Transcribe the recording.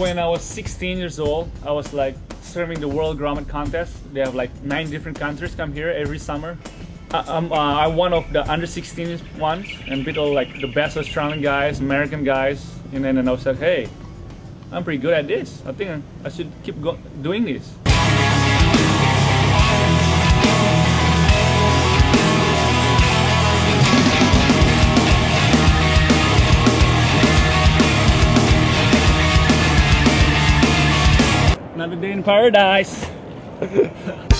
when I was 16 years old, I was like serving the World Grommet Contest. They have like nine different countries come here every summer. I, I'm, uh, one of the under 16 ones and beat all like the best Australian guys, American guys. And then and I was like, hey, I'm pretty good at this. I think I should keep doing this. Another day in paradise.